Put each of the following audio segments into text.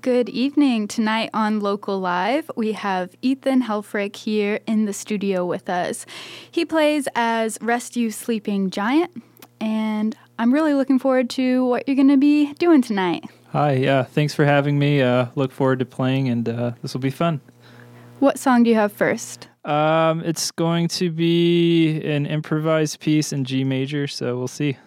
Good evening. Tonight on Local Live, we have Ethan Helfrich here in the studio with us. He plays as Rest You Sleeping Giant, and I'm really looking forward to what you're going to be doing tonight. Hi, yeah, thanks for having me. Uh, look forward to playing, and uh, this will be fun. What song do you have first? Um, it's going to be an improvised piece in G major, so we'll see.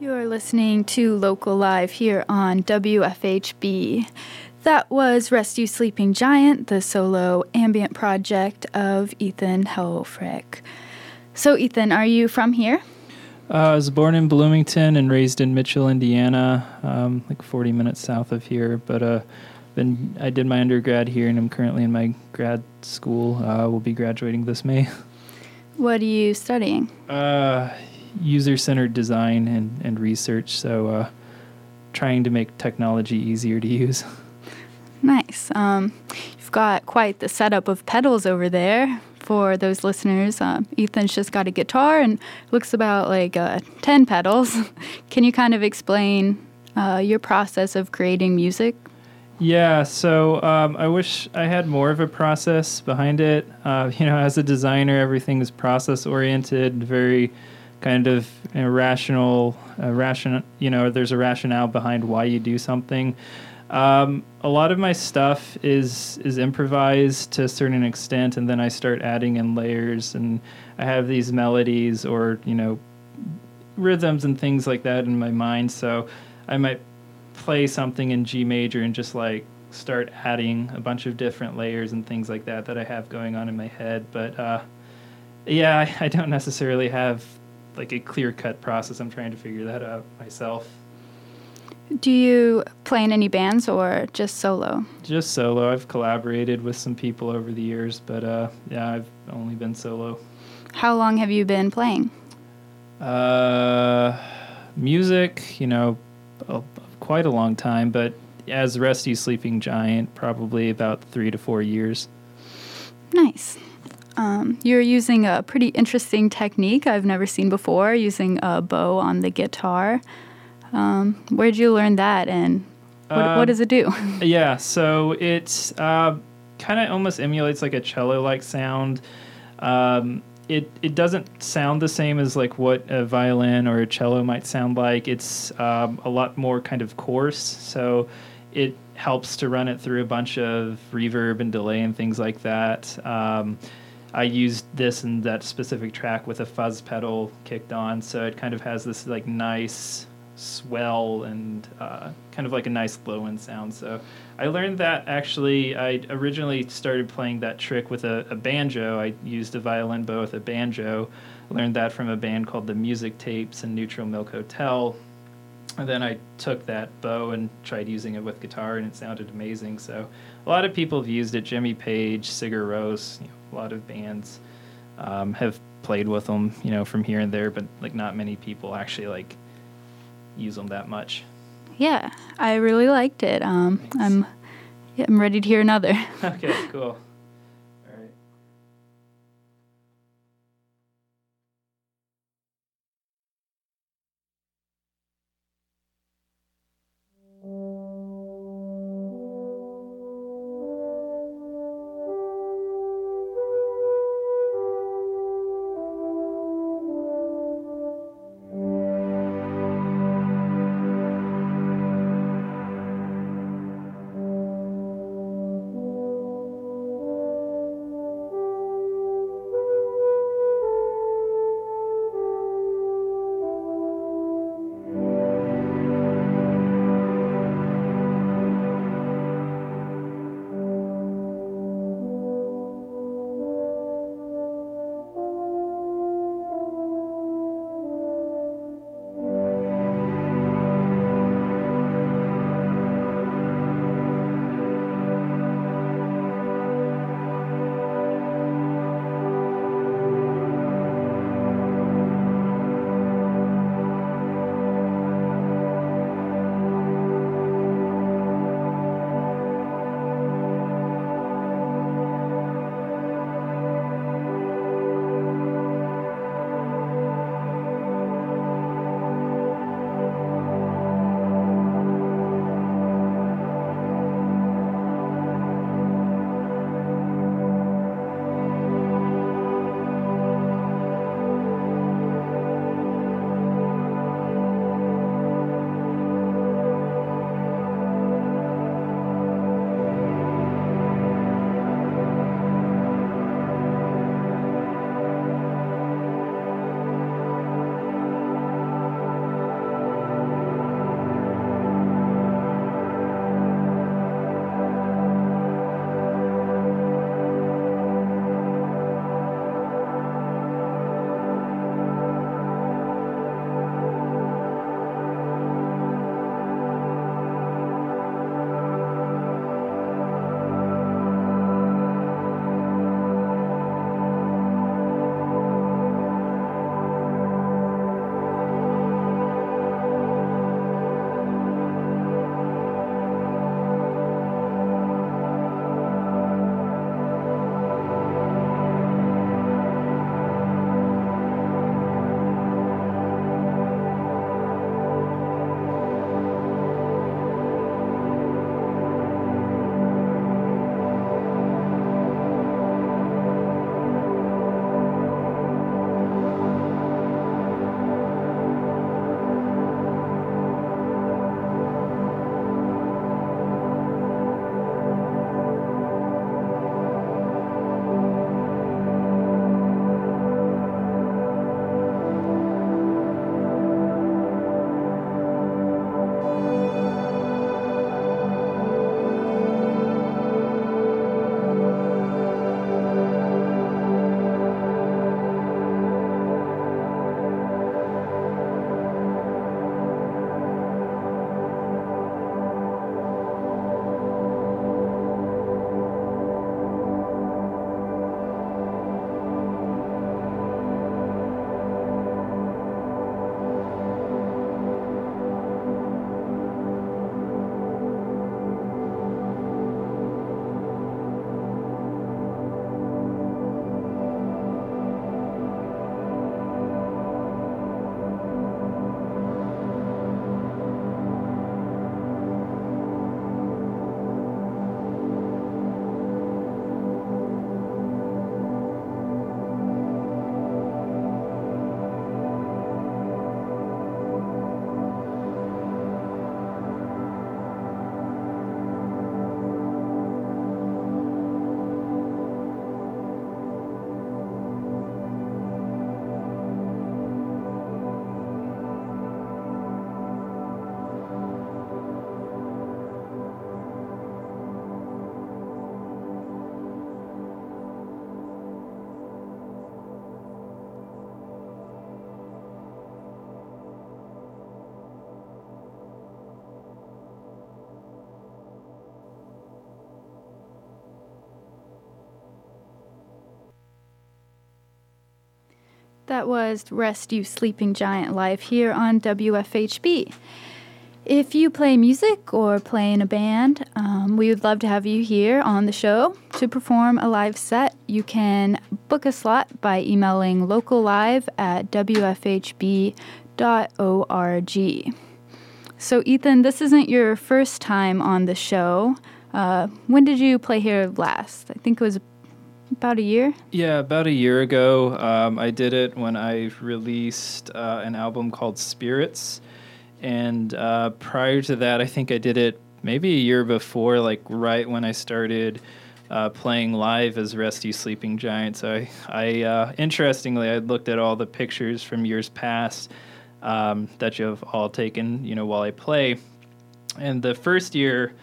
You're listening to Local Live here on WFHB. That was Rest You Sleeping Giant, the solo ambient project of Ethan Helfrich. So, Ethan, are you from here? Uh, I was born in Bloomington and raised in Mitchell, Indiana, um, like 40 minutes south of here. But uh, been I did my undergrad here, and I'm currently in my grad school. Uh, will be graduating this May. What are you studying? Uh, user-centered design and, and research. So, uh, trying to make technology easier to use. Nice. Um, you've got quite the setup of pedals over there for those listeners. Um, Ethan's just got a guitar and looks about like uh, 10 pedals. Can you kind of explain uh, your process of creating music? Yeah, so um, I wish I had more of a process behind it. Uh, you know, as a designer, everything is process oriented, very kind of irrational, uh. You know, there's a rationale behind why you do something. Um, a lot of my stuff is is improvised to a certain extent, and then I start adding in layers, and I have these melodies or you know rhythms and things like that in my mind. So I might play something in G major and just like start adding a bunch of different layers and things like that that I have going on in my head. But uh, yeah, I, I don't necessarily have like a clear cut process. I'm trying to figure that out myself. Do you play in any bands or just solo? Just solo. I've collaborated with some people over the years, but uh, yeah, I've only been solo. How long have you been playing? Uh, music, you know, a, quite a long time, but as Rest You Sleeping Giant, probably about three to four years. Nice. Um, you're using a pretty interesting technique I've never seen before, using a bow on the guitar. Um, where'd you learn that, and what, uh, what does it do? yeah, so it uh, kind of almost emulates like a cello-like sound. Um, it it doesn't sound the same as like what a violin or a cello might sound like. It's um, a lot more kind of coarse, so it helps to run it through a bunch of reverb and delay and things like that. Um, I used this and that specific track with a fuzz pedal kicked on, so it kind of has this like nice swell and uh, kind of like a nice low end sound. So I learned that actually. I originally started playing that trick with a, a banjo. I used a violin bow with a banjo. Learned that from a band called the Music Tapes and Neutral Milk Hotel. And then I took that bow and tried using it with guitar, and it sounded amazing. So a lot of people have used it. Jimmy Page, Sigur Rós, you know, a lot of bands um, have played with them, you know, from here and there, but like not many people actually like use them that much. Yeah, I really liked it. Um, I'm yeah, I'm ready to hear another. okay, cool. That was Rest You Sleeping Giant live here on WFHB. If you play music or play in a band, um, we would love to have you here on the show to perform a live set. You can book a slot by emailing locallive at wfhb.org. So, Ethan, this isn't your first time on the show. Uh, when did you play here last? I think it was about a year. Yeah, about a year ago. Um, I did it when I released uh, an album called Spirits. And uh, prior to that, I think I did it maybe a year before, like right when I started uh, playing live as Rest You Sleeping Giant. So I, I uh, interestingly, I looked at all the pictures from years past um, that you have all taken, you know, while I play. And the first year,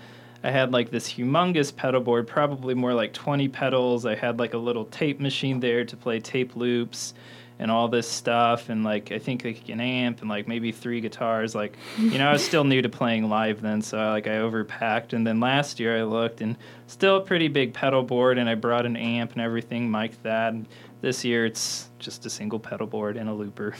I had like this humongous pedal board, probably more like 20 pedals. I had like a little tape machine there to play tape loops and all this stuff and like I think like an amp and like maybe three guitars like you know I was still new to playing live then so I, like I overpacked and then last year I looked and still a pretty big pedal board and I brought an amp and everything mic'd that and this year it's just a single pedal board and a looper.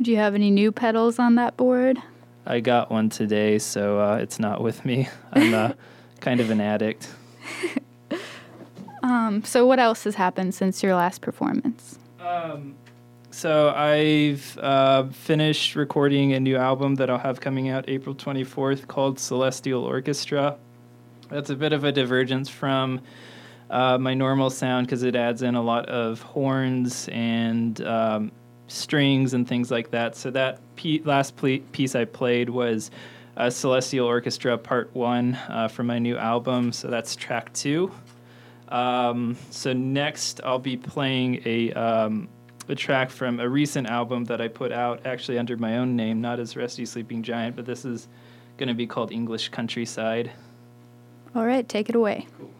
Do you have any new pedals on that board? I got one today, so uh, it's not with me. I'm uh, kind of an addict. um, so, what else has happened since your last performance? Um, so, I've uh, finished recording a new album that I'll have coming out April 24th called Celestial Orchestra. That's a bit of a divergence from uh, my normal sound because it adds in a lot of horns and um, strings and things like that. So that p- last ple- piece I played was uh, Celestial Orchestra Part One uh, from my new album. So that's track two. Um, so next I'll be playing a um, a track from a recent album that I put out actually under my own name, not as Rest You Sleeping Giant, but this is going to be called English Countryside. All right, take it away. Cool.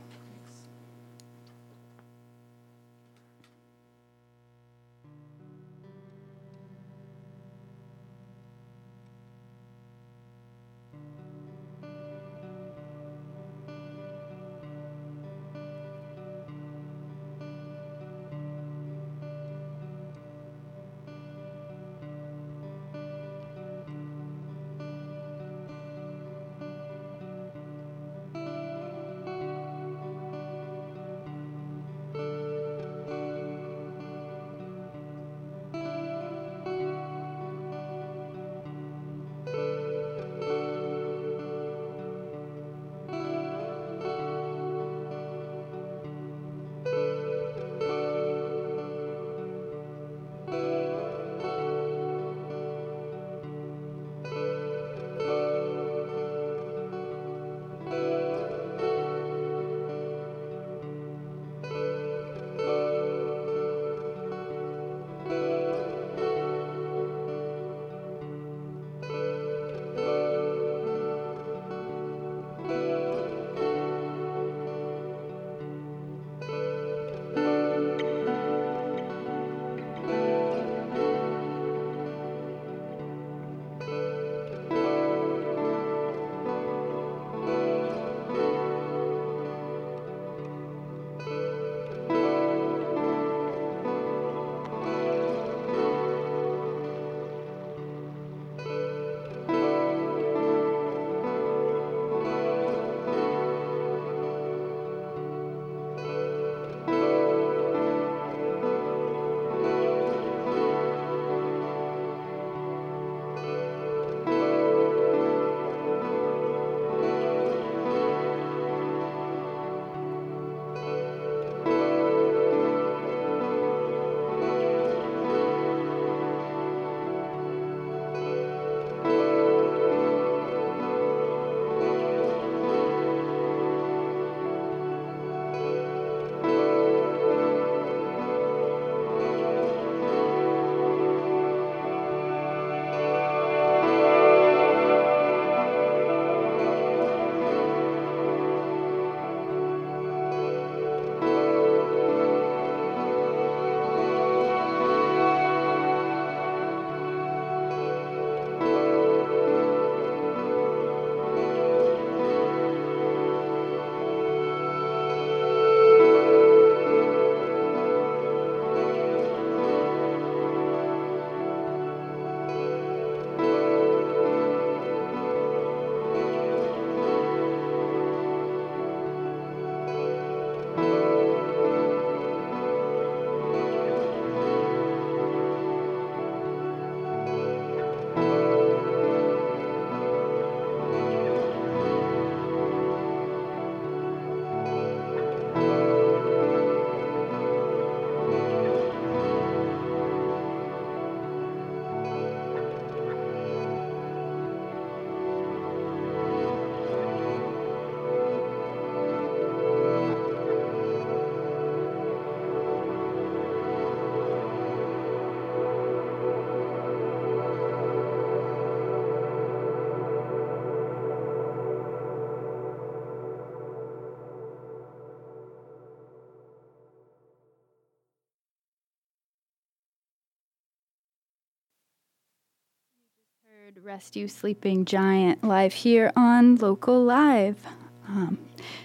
Rest You Sleeping Giant live here on Local Live. Um,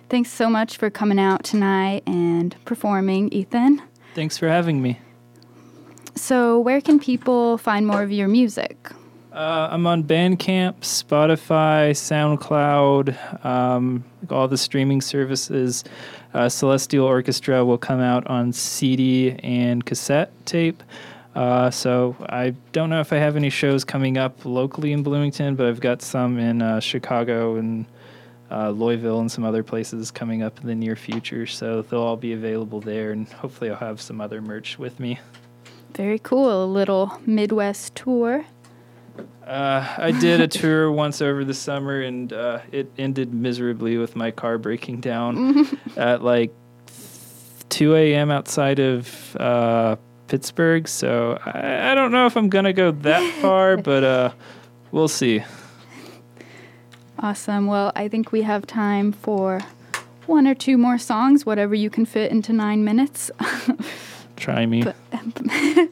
thanks so much for coming out tonight and performing, Ethan. Thanks for having me. So, where can people find more of your music? Uh, I'm on Bandcamp, Spotify, SoundCloud, um, all the streaming services. Uh, Celestial Orchestra will come out on CD and cassette tape. Uh, so I don't know if I have any shows coming up locally in Bloomington, but I've got some in uh, Chicago and uh, Louisville and some other places coming up in the near future. So they'll all be available there, and hopefully I'll have some other merch with me. Very cool. A little Midwest tour. Uh, I did a tour once over the summer, and uh, it ended miserably with my car breaking down at like 2 a.m. outside of uh, Pittsburgh. So I, I, don't know if I'm gonna go that far, but uh, we'll see. Awesome. Well, I think we have time for one or two more songs, whatever you can fit into nine minutes. Try me. But,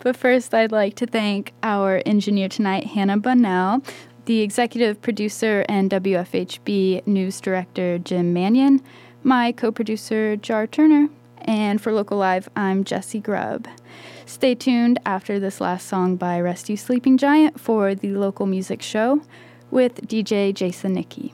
but, first, I'd like to thank our engineer tonight, Hannah Bunnell, the executive producer and WFHB news director, Jim Mannion, my co producer, Jar Turner, and for Local Live, I'm Jesse Grubb. Stay tuned after this last song by You Sleeping Giant for the local music show with DJ Jason Nicky.